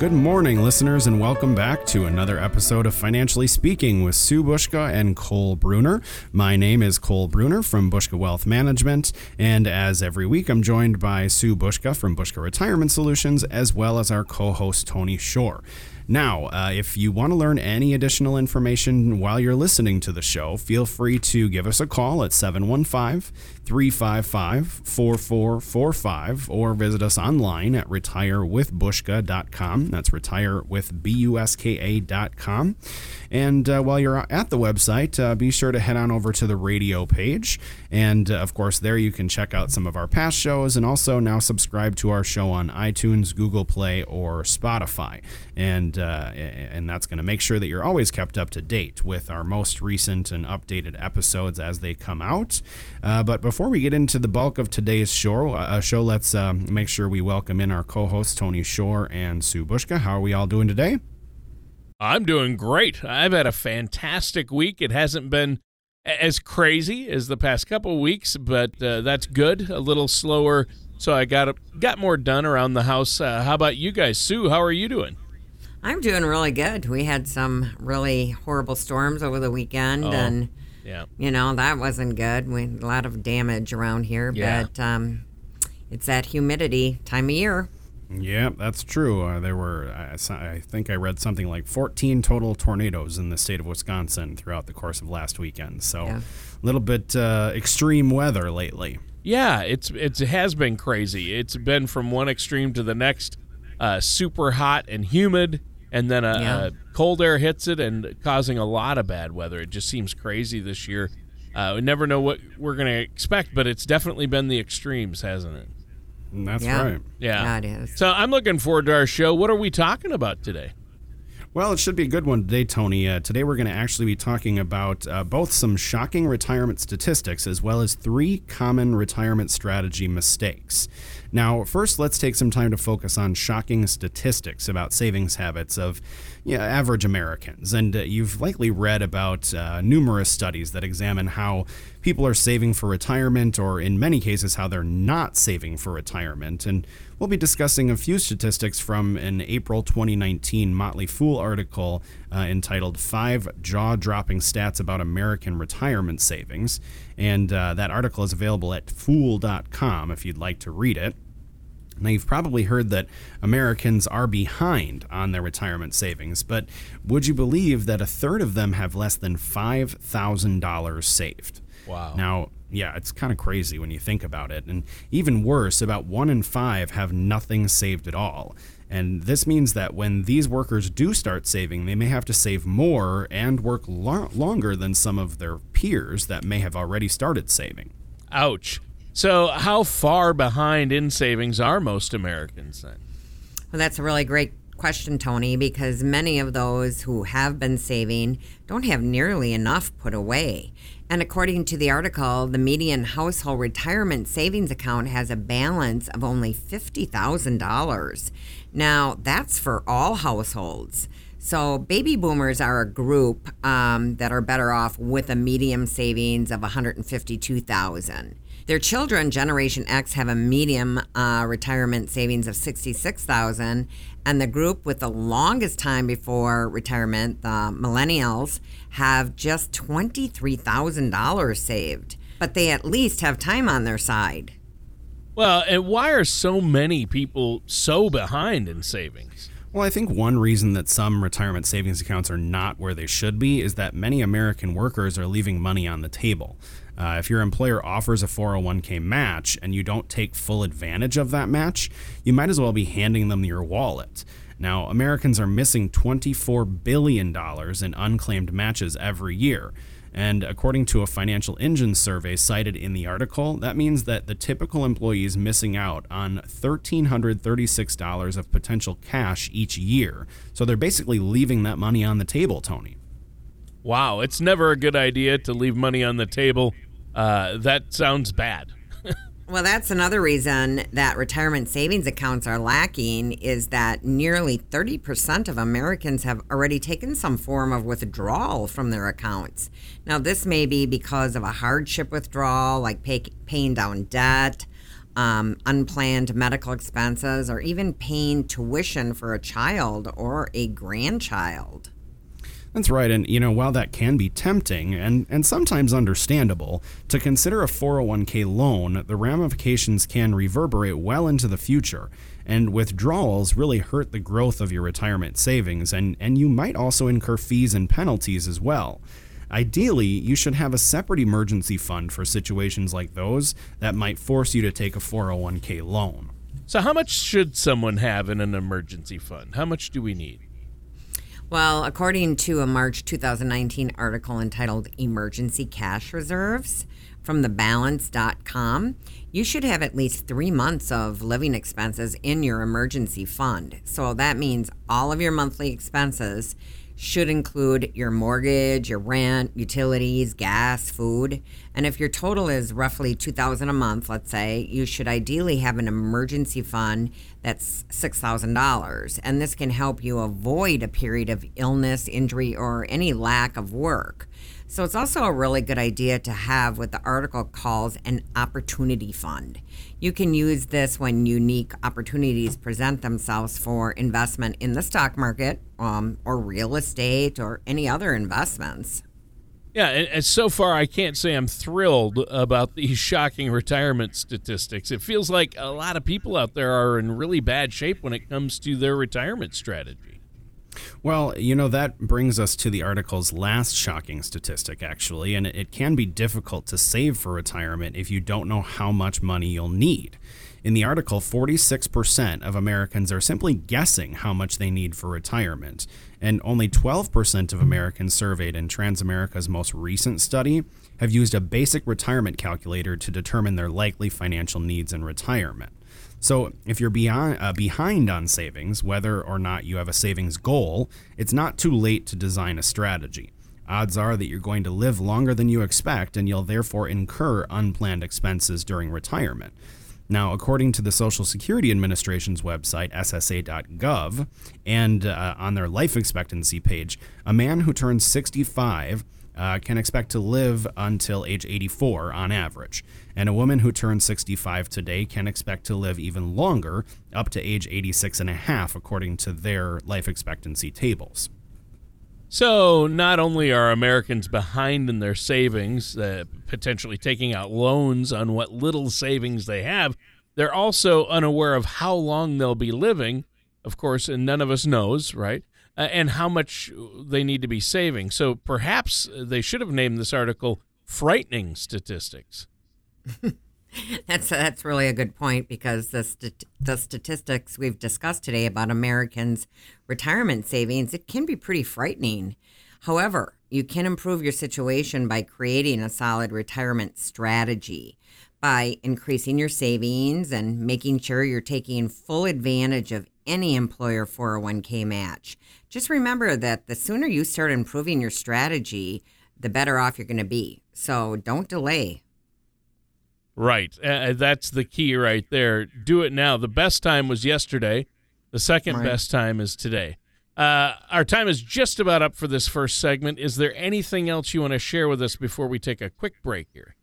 Good morning, listeners, and welcome back to another episode of Financially Speaking with Sue Bushka and Cole Bruner. My name is Cole Bruner from Bushka Wealth Management, and as every week, I'm joined by Sue Bushka from Bushka Retirement Solutions, as well as our co host, Tony Shore. Now, uh, if you want to learn any additional information while you're listening to the show, feel free to give us a call at 715 355 4445 or visit us online at retirewithbushka.com. That's retirewithbushka.com. And uh, while you're at the website, uh, be sure to head on over to the radio page. And uh, of course, there you can check out some of our past shows and also now subscribe to our show on iTunes, Google Play, or Spotify. And, uh, and that's going to make sure that you're always kept up to date with our most recent and updated episodes as they come out. Uh, but before we get into the bulk of today's show, uh, show let's um, make sure we welcome in our co-hosts Tony Shore and Sue Bushka. How are we all doing today? I'm doing great. I've had a fantastic week. It hasn't been as crazy as the past couple weeks, but uh, that's good. A little slower, so I got got more done around the house. Uh, how about you guys, Sue? How are you doing? I'm doing really good. We had some really horrible storms over the weekend, Oh. and Yeah. you know that wasn't good. We had a lot of damage around here, Yeah. but um, it's that humidity time of year. Yeah, that's true. Uh, there were, I, I think I read something like 14 total tornadoes in the state of Wisconsin throughout the course of last weekend. So Yeah. a little bit uh, extreme weather lately. Yeah, it's it's it has been crazy. It's been from one extreme to the next, uh, super hot and humid, and then a, Yeah. a cold air hits it and causing a lot of bad weather. It just seems crazy this year. Uh, we never know what we're going to expect, but it's definitely been the extremes, hasn't it? And that's Yeah. right. Yeah. Yeah, it is. So I'm looking forward to our show. What are we talking about today? Well, it should be a good one today, Tony. Uh, today we're going to actually be talking about uh, both some shocking retirement statistics as well as three common retirement strategy mistakes. Now, first, let's take some time to focus on shocking statistics about savings habits of yeah, average Americans. And uh, you've likely read about uh, numerous studies that examine how people are saving for retirement, or in many cases, how they're not saving for retirement. And we'll be discussing a few statistics from an April 2019 Motley Fool article uh, entitled Five Jaw Dropping Stats About American Retirement Savings. And uh, that article is available at fool.com if you'd like to read it. Now, you've probably heard that Americans are behind on their retirement savings, but would you believe that a third of them have less than $5,000 saved? Wow. Now, yeah, it's kind of crazy when you think about it. And even worse, about one in five have nothing saved at all. And this means that when these workers do start saving, they may have to save more and work lo- longer than some of their peers that may have already started saving. Ouch. So how far behind in savings are most Americans then? Well, that's a really great question, Tony, because many of those who have been saving don't have nearly enough put away. And according to the article, the median household retirement savings account has a balance of only $50,000. Now, that's for all households. So, baby boomers are a group um, that are better off with a medium savings of 152,000. Their children, Generation X, have a medium uh, retirement savings of 66,000, and the group with the longest time before retirement, the millennials, have just $23,000 saved. But they at least have time on their side. Well, and why are so many people so behind in savings? Well, I think one reason that some retirement savings accounts are not where they should be is that many American workers are leaving money on the table. Uh, if your employer offers a 401k match and you don't take full advantage of that match, you might as well be handing them your wallet. Now, Americans are missing $24 billion in unclaimed matches every year. And according to a financial engine survey cited in the article, that means that the typical employee is missing out on $1,336 of potential cash each year. So they're basically leaving that money on the table, Tony. Wow, it's never a good idea to leave money on the table. Uh, that sounds bad. Well, that's another reason that retirement savings accounts are lacking is that nearly 30% of Americans have already taken some form of withdrawal from their accounts. Now, this may be because of a hardship withdrawal, like pay, paying down debt, um, unplanned medical expenses, or even paying tuition for a child or a grandchild. That's right. And, you know, while that can be tempting and, and sometimes understandable, to consider a 401k loan, the ramifications can reverberate well into the future. And withdrawals really hurt the growth of your retirement savings, and, and you might also incur fees and penalties as well. Ideally, you should have a separate emergency fund for situations like those that might force you to take a 401k loan. So, how much should someone have in an emergency fund? How much do we need? Well, according to a March 2019 article entitled Emergency Cash Reserves from thebalance.com, you should have at least three months of living expenses in your emergency fund. So that means all of your monthly expenses should include your mortgage, your rent, utilities, gas, food. And if your total is roughly 2000 a month, let's say, you should ideally have an emergency fund that's $6,000. And this can help you avoid a period of illness, injury, or any lack of work. So it's also a really good idea to have what the article calls an opportunity fund. You can use this when unique opportunities present themselves for investment in the stock market um, or real estate or any other investments. Yeah, and, and, so far I can't say I'm thrilled about these shocking retirement statistics. It feels like a lot of people out there are in really bad shape when it comes to their retirement strategy. Well, you know, that brings us to the article's last shocking statistic, actually, and it can be difficult to save for retirement if you don't know how much money you'll need. In the article, 46% of Americans are simply guessing how much they need for retirement, and only 12% of Americans surveyed in Transamerica's most recent study have used a basic retirement calculator to determine their likely financial needs in retirement. So, if you're beyond, uh, behind on savings, whether or not you have a savings goal, it's not too late to design a strategy. Odds are that you're going to live longer than you expect, and you'll therefore incur unplanned expenses during retirement. Now, according to the Social Security Administration's website, SSA.gov, and uh, on their life expectancy page, a man who turns 65 uh, can expect to live until age 84 on average. And a woman who turns 65 today can expect to live even longer, up to age 86 and a half, according to their life expectancy tables. So, not only are Americans behind in their savings, uh, potentially taking out loans on what little savings they have, they're also unaware of how long they'll be living. Of course, and none of us knows, right? Uh, and how much they need to be saving. So perhaps they should have named this article "Frightening Statistics." that's that's really a good point because the st- the statistics we've discussed today about Americans' retirement savings it can be pretty frightening. However, you can improve your situation by creating a solid retirement strategy by increasing your savings and making sure you're taking full advantage of any employer 401k match. Just remember that the sooner you start improving your strategy, the better off you're going to be. So don't delay. Right. Uh, that's the key right there. Do it now. The best time was yesterday. The second right. best time is today. Uh, our time is just about up for this first segment. Is there anything else you want to share with us before we take a quick break here?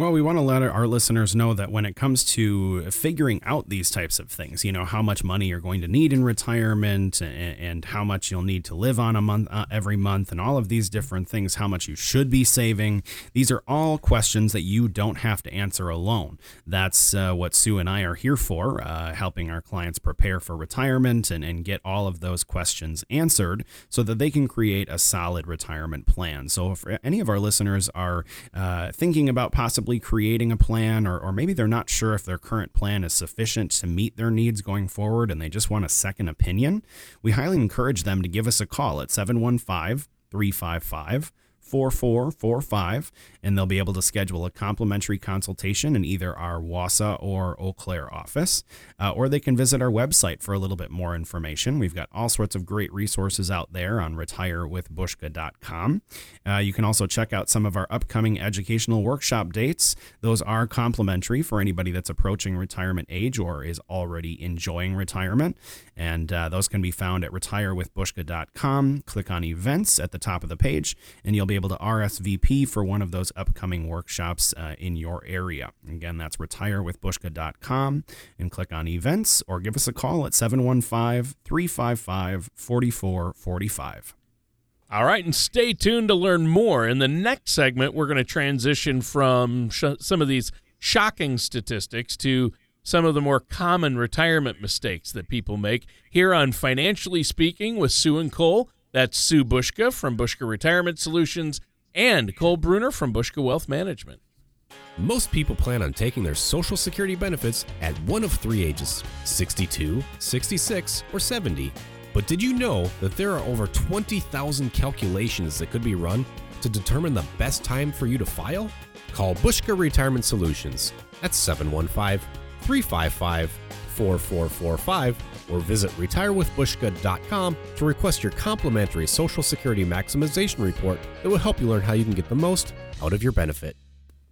Well, we want to let our listeners know that when it comes to figuring out these types of things, you know, how much money you're going to need in retirement and, and how much you'll need to live on a month uh, every month and all of these different things, how much you should be saving. These are all questions that you don't have to answer alone. That's uh, what Sue and I are here for, uh, helping our clients prepare for retirement and, and get all of those questions answered so that they can create a solid retirement plan. So if any of our listeners are uh, thinking about possibly creating a plan, or, or maybe they're not sure if their current plan is sufficient to meet their needs going forward and they just want a second opinion, we highly encourage them to give us a call at 715 355 4445, and they'll be able to schedule a complimentary consultation in either our Wausau or Eau Claire office, uh, or they can visit our website for a little bit more information. We've got all sorts of great resources out there on retirewithbushka.com. Uh, you can also check out some of our upcoming educational workshop dates. Those are complimentary for anybody that's approaching retirement age or is already enjoying retirement. And uh, those can be found at retirewithbushka.com. Click on events at the top of the page, and you'll be able to RSVP for one of those upcoming workshops uh, in your area. Again, that's retirewithbushka.com and click on events or give us a call at 715 355 4445. All right, and stay tuned to learn more. In the next segment, we're going to transition from sh- some of these shocking statistics to some of the more common retirement mistakes that people make here on Financially Speaking with Sue and Cole. That's Sue Bushka from Bushka Retirement Solutions and Cole Bruner from Bushka Wealth Management. Most people plan on taking their Social Security benefits at one of three ages 62, 66, or 70. But did you know that there are over 20,000 calculations that could be run to determine the best time for you to file? Call Bushka Retirement Solutions at 715 355 4445 or visit retirewithbushka.com to request your complimentary Social Security Maximization Report that will help you learn how you can get the most out of your benefit.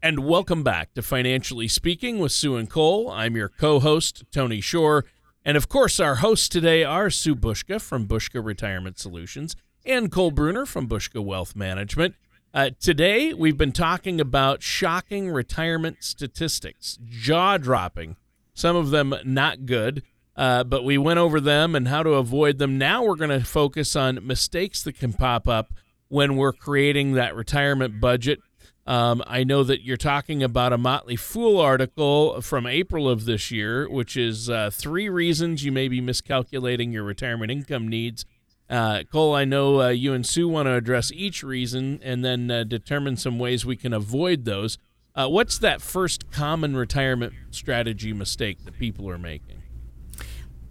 And welcome back to Financially Speaking with Sue and Cole. I'm your co host, Tony Shore. And of course, our hosts today are Sue Bushka from Bushka Retirement Solutions and Cole Bruner from Bushka Wealth Management. Uh, today, we've been talking about shocking retirement statistics, jaw dropping, some of them not good, uh, but we went over them and how to avoid them. Now we're going to focus on mistakes that can pop up when we're creating that retirement budget. Um, I know that you're talking about a Motley Fool article from April of this year, which is uh, three reasons you may be miscalculating your retirement income needs uh, Cole, I know uh, you and Sue want to address each reason and then uh, determine some ways we can avoid those. Uh, what's that first common retirement strategy mistake that people are making?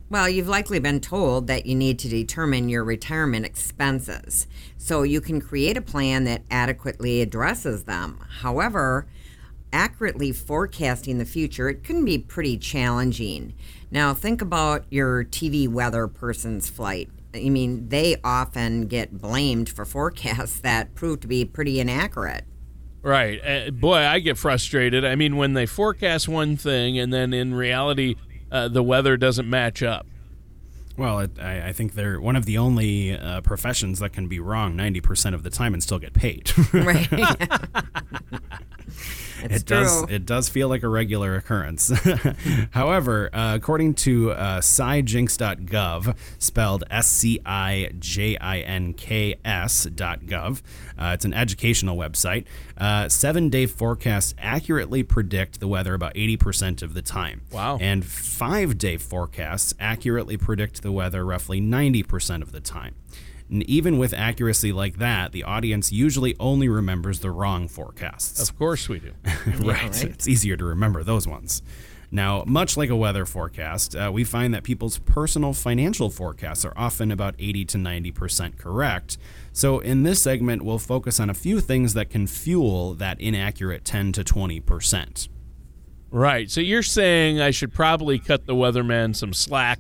Well, you've likely been told that you need to determine your retirement expenses so you can create a plan that adequately addresses them. However, accurately forecasting the future, it can be pretty challenging. Now, think about your TV weather person's flight. I mean, they often get blamed for forecasts that prove to be pretty inaccurate. Right. Uh, boy, I get frustrated. I mean, when they forecast one thing and then in reality, uh, the weather doesn't match up. Well, it, I, I, think they're one of the only uh, professions that can be wrong 90% of the time and still get paid. right. It's it does it does feel like a regular occurrence. However, uh, according to uh, scijinks.gov, spelled S C I J I N K S.gov, uh, it's an educational website. Uh, seven day forecasts accurately predict the weather about 80% of the time. Wow. And five day forecasts accurately predict the weather roughly 90% of the time. And even with accuracy like that, the audience usually only remembers the wrong forecasts. Of course we do. right. Yeah, right. It's easier to remember those ones. Now, much like a weather forecast, uh, we find that people's personal financial forecasts are often about 80 to 90% correct. So, in this segment, we'll focus on a few things that can fuel that inaccurate 10 to 20%. Right. So, you're saying I should probably cut the weatherman some slack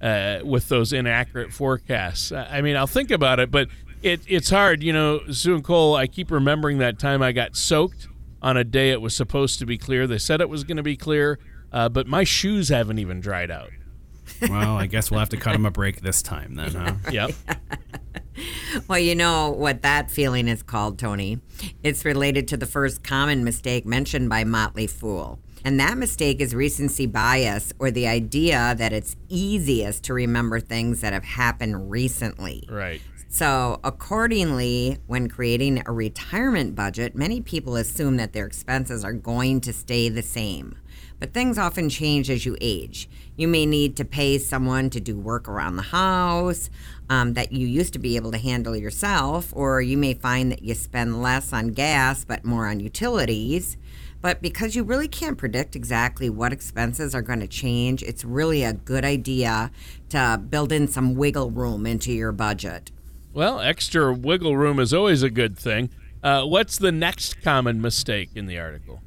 uh, with those inaccurate forecasts. I mean, I'll think about it, but it, it's hard. You know, Sue and Cole, I keep remembering that time I got soaked on a day it was supposed to be clear. They said it was going to be clear, uh, but my shoes haven't even dried out. Well, I guess we'll have to cut him a break this time then, huh? Yep. Well, you know what that feeling is called, Tony. It's related to the first common mistake mentioned by Motley Fool. And that mistake is recency bias or the idea that it's easiest to remember things that have happened recently. Right. So, accordingly, when creating a retirement budget, many people assume that their expenses are going to stay the same. But things often change as you age. You may need to pay someone to do work around the house um, that you used to be able to handle yourself, or you may find that you spend less on gas but more on utilities. But because you really can't predict exactly what expenses are going to change, it's really a good idea to build in some wiggle room into your budget. Well, extra wiggle room is always a good thing. Uh, what's the next common mistake in the article?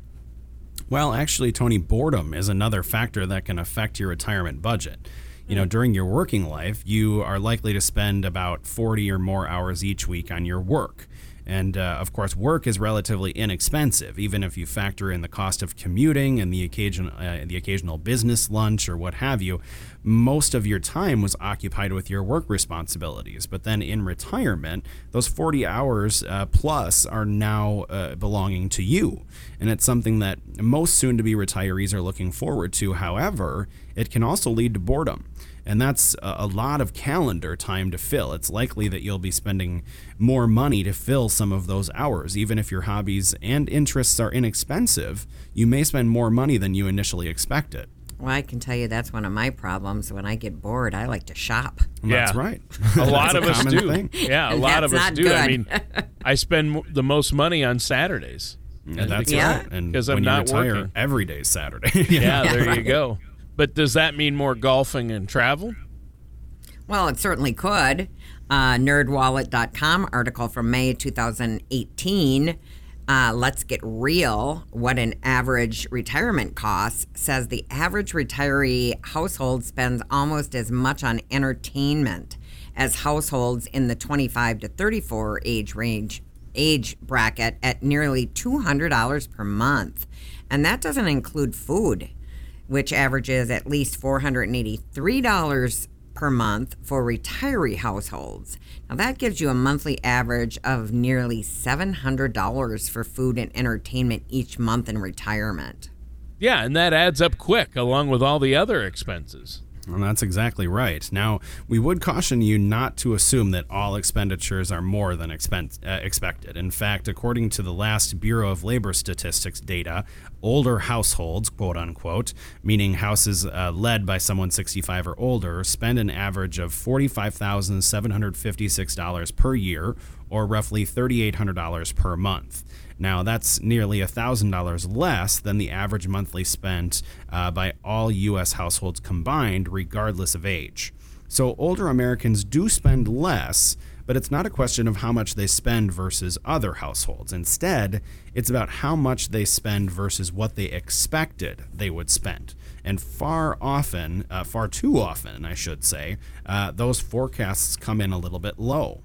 Well, actually, Tony, boredom is another factor that can affect your retirement budget. You know, during your working life, you are likely to spend about 40 or more hours each week on your work. And uh, of course, work is relatively inexpensive, even if you factor in the cost of commuting and the occasional uh, the occasional business lunch or what have you. Most of your time was occupied with your work responsibilities. But then in retirement, those 40 hours uh, plus are now uh, belonging to you, and it's something that most soon-to-be retirees are looking forward to. However, it can also lead to boredom and that's a lot of calendar time to fill. It's likely that you'll be spending more money to fill some of those hours. Even if your hobbies and interests are inexpensive, you may spend more money than you initially expected. Well, I can tell you that's one of my problems. When I get bored, I like to shop. That's right. A lot That's of a us do. thing. Yeah, a And lot of us not do. I mean, I spend the most money on Saturdays. Yeah, that's Yeah. right. And 'Cause I'm when you not retire, working. every day's Saturday. Yeah, there you go. But does that mean more golfing and travel? Well, it certainly could. Uh, NerdWallet.com article from May 2018. Uh, Let's get real. What an average retirement costs says the average retiree household spends almost as much on entertainment as households in the 25 to 34 age range age bracket at nearly $200 per month. And that doesn't include food, which averages at least $483 per month for retiree households. Now, that gives you a monthly average of nearly $700 for food and entertainment each month in retirement. Yeah, and that adds up quick along with all the other expenses. And that's exactly right. Now, we would caution you not to assume that all expenditures are more than expen- uh, expected. In fact, according to the last Bureau of Labor Statistics data, older households, quote unquote, meaning houses uh, led by someone 65 or older, spend an average of $45,756 per year, or roughly $3,800 per month. Now, that's nearly $1,000 less than the average monthly spent uh, by all U.S. households combined, regardless of age. So, older Americans do spend less, but it's not a question of how much they spend versus other households. Instead, it's about how much they spend versus what they expected they would spend. And far often, uh, far too often, I should say, uh, those forecasts come in a little bit low.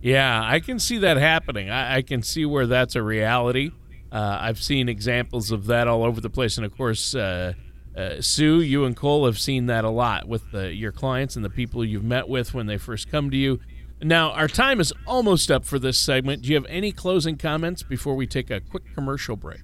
Yeah, I can see that happening. I, I can see where that's a reality. Uh, I've seen examples of that all over the place, and of course, uh, uh, Sue, you and Cole have seen that a lot with the, your clients and the people you've met with when they first come to you. Now, our time is almost up for this segment. Do you have any closing comments before we take a quick commercial break?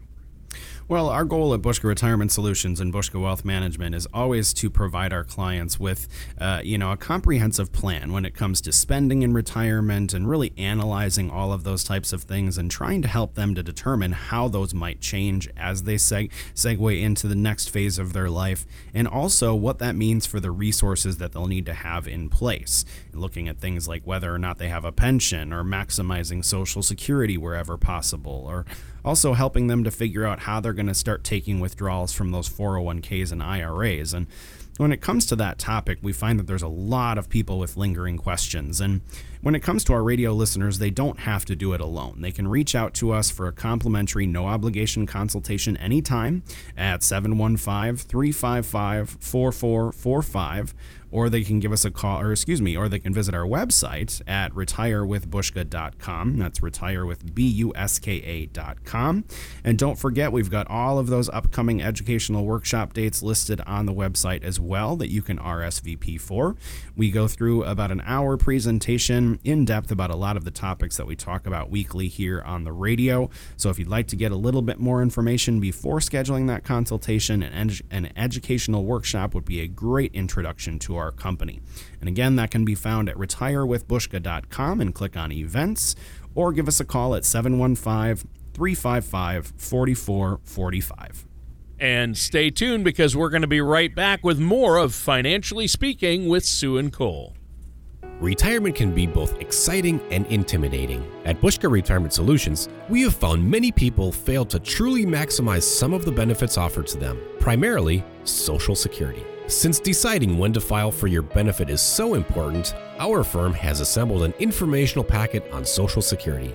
Well, our goal at Bushka Retirement Solutions and Bushka Wealth Management is always to provide our clients with, uh, you know, a comprehensive plan when it comes to spending in retirement and really analyzing all of those types of things and trying to help them to determine how those might change as they seg- segue into the next phase of their life, and also what that means for the resources that they'll need to have in place. Looking at things like whether or not they have a pension or maximizing Social Security wherever possible, or also helping them to figure out how they're going to start taking withdrawals from those 401ks and IRAs. And when it comes to that topic, we find that there's a lot of people with lingering questions. And when it comes to our radio listeners, they don't have to do it alone. They can reach out to us for a complimentary, no obligation consultation anytime at 715 355 4445 or they can give us a call, or excuse me, or they can visit our website at retirewithbushka.com. That's retire. And don't forget, we've got all of those upcoming educational workshop dates listed on the website as well that you can RSVP for. We go through about an hour presentation in depth about a lot of the topics that we talk about weekly here on the radio. So if you'd like to get a little bit more information before scheduling that consultation, an, an educational workshop would be a great introduction to our company. And again, that can be found at retirewithbushka.com and click on events or give us a call at 715 355 4445. And stay tuned because we're going to be right back with more of Financially Speaking with Sue and Cole. Retirement can be both exciting and intimidating. At Bushka Retirement Solutions, we have found many people fail to truly maximize some of the benefits offered to them, primarily Social Security. Since deciding when to file for your benefit is so important, our firm has assembled an informational packet on Social Security.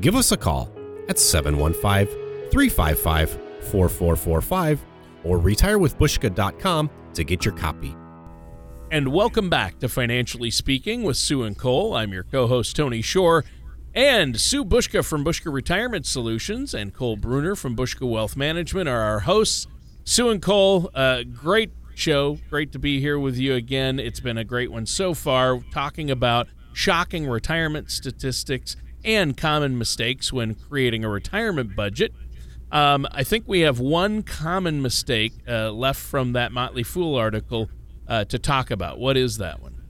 Give us a call at 715 355 4445 or retirewithbushka.com to get your copy. And welcome back to Financially Speaking with Sue and Cole. I'm your co host, Tony Shore, and Sue Bushka from Bushka Retirement Solutions and Cole Bruner from Bushka Wealth Management are our hosts. Sue and Cole, uh, great show. Great to be here with you again. It's been a great one so far, talking about shocking retirement statistics and common mistakes when creating a retirement budget. Um, I think we have one common mistake uh, left from that Motley Fool article uh, to talk about. What is that one?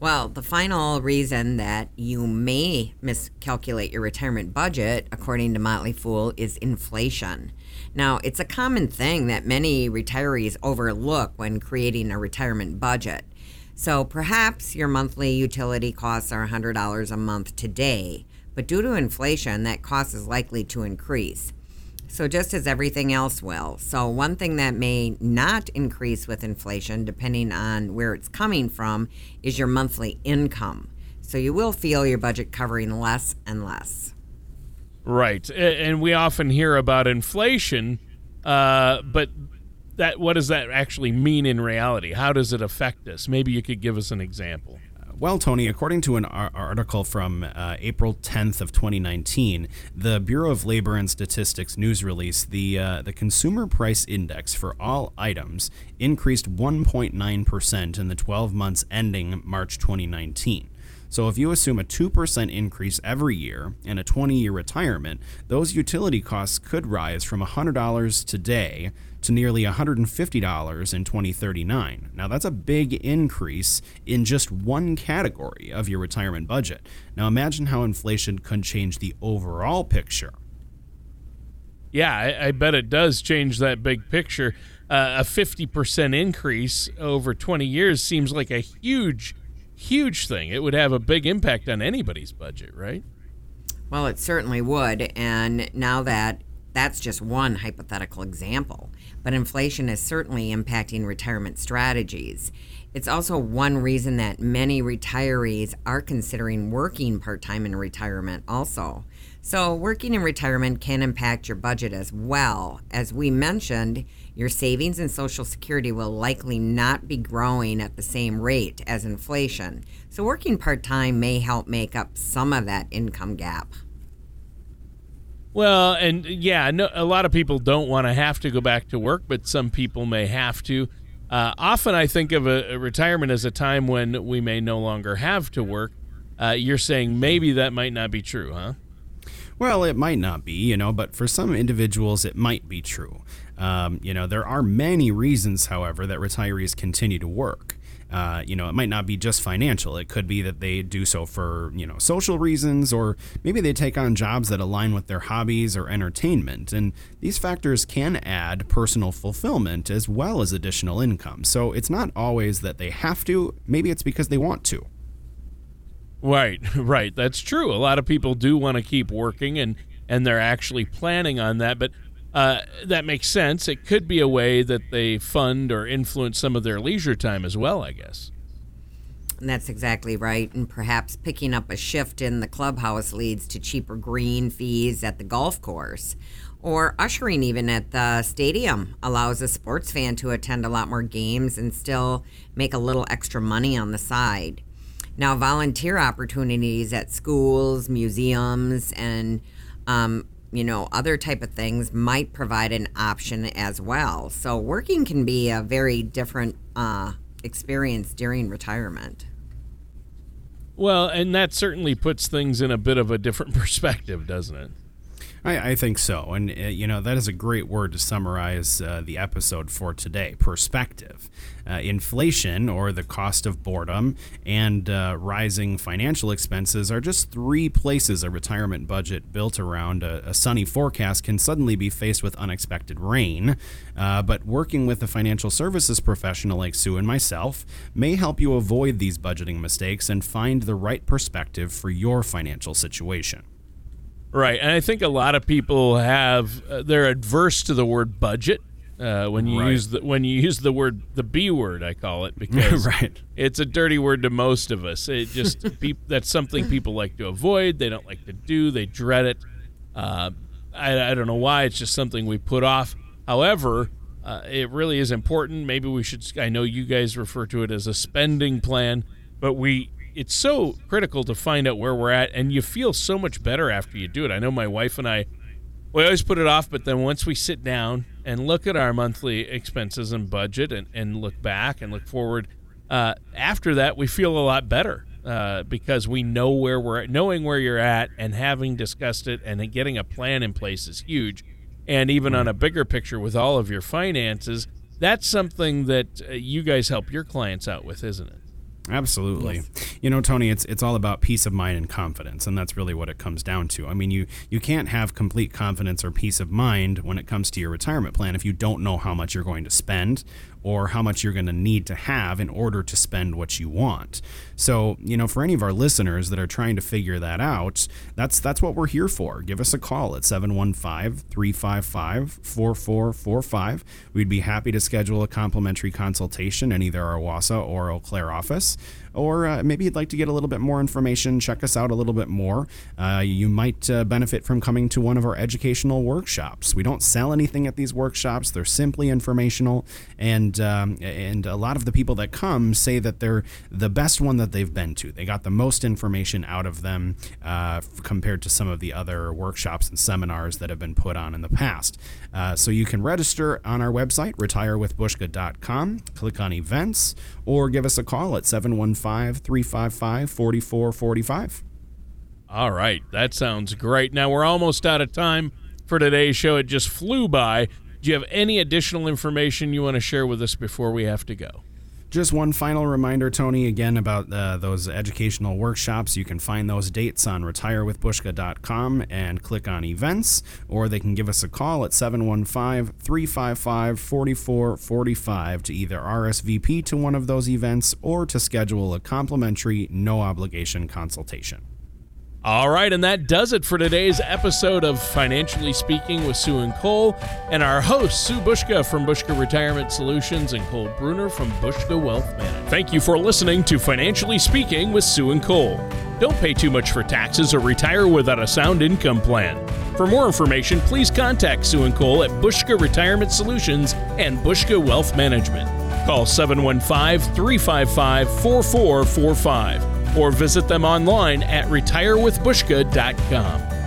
Well, the final reason that you may miscalculate your retirement budget, according to Motley Fool, is inflation. Now, it's a common thing that many retirees overlook when creating a retirement budget. So perhaps your monthly utility costs are $100 a month today, but due to inflation, that cost is likely to increase. So, just as everything else will. So, one thing that may not increase with inflation, depending on where it's coming from, is your monthly income. So, you will feel your budget covering less and less. Right. And we often hear about inflation, uh, but that what does that actually mean in reality? How does it affect us? Maybe you could give us an example. Well, Tony, according to an article from uh, April 10th of 2019, the Bureau of Labor and Statistics news release, the uh, the consumer price index for all items increased 1.9% in the 12 months ending March 2019. So if you assume a 2% increase every year and a 20 year retirement, those utility costs could rise from $100 today to nearly $150 in 2039. Now, that's a big increase in just one category of your retirement budget. Now, imagine how inflation could change the overall picture. Yeah, I, I bet it does change that big picture. Uh, a 50% increase over 20 years seems like a huge, huge thing. It would have a big impact on anybody's budget, right? Well, it certainly would. And now that that's just one hypothetical example but inflation is certainly impacting retirement strategies. It's also one reason that many retirees are considering working part time in retirement, also. So, working in retirement can impact your budget as well. As we mentioned, your savings and Social Security will likely not be growing at the same rate as inflation. So, working part time may help make up some of that income gap. Well, and yeah, no, a lot of people don't want to have to go back to work, but some people may have to. Uh, often, I think of a, a, retirement as a time when we may no longer have to work. Uh, you're saying maybe that might not be true, huh? Well, it might not be, you know, but for some individuals, it might be true. Um, you know, there are many reasons, however, that retirees continue to work. Uh, you know, it might not be just financial. It could be that they do so for, you know, social reasons, or maybe they take on jobs that align with their hobbies or entertainment. And these factors can add personal fulfillment as well as additional income. So it's not always that they have to, maybe it's because they want to. Right, right. That's true. A lot of people do want to keep working and and they're actually planning on that, but uh, that makes sense. It could be a way that they fund or influence some of their leisure time as well, I guess. That's exactly right. And perhaps picking up a shift in the clubhouse leads to cheaper green fees at the golf course. Or ushering even at the stadium allows a sports fan to attend a lot more games and still make a little extra money on the side. Now, volunteer opportunities at schools, museums, and um, you know other type of things might provide an option as well. So, working can be a very different uh, experience during retirement. Well, and that certainly puts things in a bit of a different perspective, doesn't it? I, I think so. And, uh, you know, that is a great word to summarize uh, the episode for today perspective. Uh, inflation, or the cost of boredom, and uh, rising financial expenses are just three places a retirement budget built around a, a sunny forecast can suddenly be faced with unexpected rain. Uh, but working with a financial services professional like Sue and myself may help you avoid these budgeting mistakes and find the right perspective for your financial situation. Right, and I think a lot of people have uh, they're adverse to the word budget uh, when you Right. use the when you use the word the B word. I call it because Right. it's a dirty word to most of us. It just peop that's something people like to avoid. They don't like to do. They dread it. Uh, I, I don't know why. It's just something we put off. However, uh, it really is important. Maybe we should. I know you guys refer to it as a spending plan, but we. It's so critical to find out where we're at, and you feel so much better after you do it. I know my wife and I we always put it off, but then once we sit down and look at our monthly expenses and budget and, and look back and look forward, uh, after that, we feel a lot better uh, because we know where we're at. Knowing where you're at and having discussed it and getting a plan in place is huge. And even on a bigger picture with all of your finances, that's something that uh, you guys help your clients out with, isn't it? Absolutely. You know, Tony, it's it's all about peace of mind and confidence, and that's really what it comes down to. I mean, you you can't have complete confidence or peace of mind when it comes to your retirement plan if you don't know how much you're going to spend or how much you're going to need to have in order to spend what you want. So, you know, for any of our listeners that are trying to figure that out, that's that's what we're here for. Give us a call at 715-355-4445. We'd be happy to schedule a complimentary consultation in either our Wausau or Eau Claire office. Or uh, maybe you'd like to get a little bit more information, check us out a little bit more. Uh, you might uh, benefit from coming to one of our educational workshops. We don't sell anything at these workshops; they're simply informational, and um, and a lot of the people that come say that they're the best one that they've been to. They got the most information out of them uh, compared to some of the other workshops and seminars that have been put on in the past. Uh, so you can register on our website, retirewithbushka.com, click on events, or give us a call at 715 355 4445. All right, that sounds great. Now we're almost out of time for today's show. It just flew by. Do you have any additional information you want to share with us before we have to go? Just one final reminder, Tony, again about uh, those educational workshops. You can find those dates on retirewithbushka.com and click on events, or they can give us a call at 715 355 4445 to either RSVP to one of those events or to schedule a complimentary, no obligation consultation. All right, and that does it for today's episode of Financially Speaking with Sue and Cole, and our host, Sue Bushka from Bushka Retirement Solutions and Cole Bruner from Bushka Wealth Management. Thank you for listening to Financially Speaking with Sue and Cole. Don't pay too much for taxes or retire without a sound income plan. For more information, please contact Sue and Cole at Bushka Retirement Solutions and Bushka Wealth Management. Call 715 355 4445 or visit them online at retirewithbushka.com.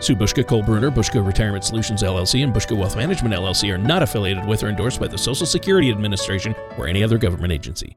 Sue Bushka, Cole Bruner, Bushka Retirement Solutions LLC, and Bushka Wealth Management LLC are not affiliated with or endorsed by the Social Security Administration or any other government agency.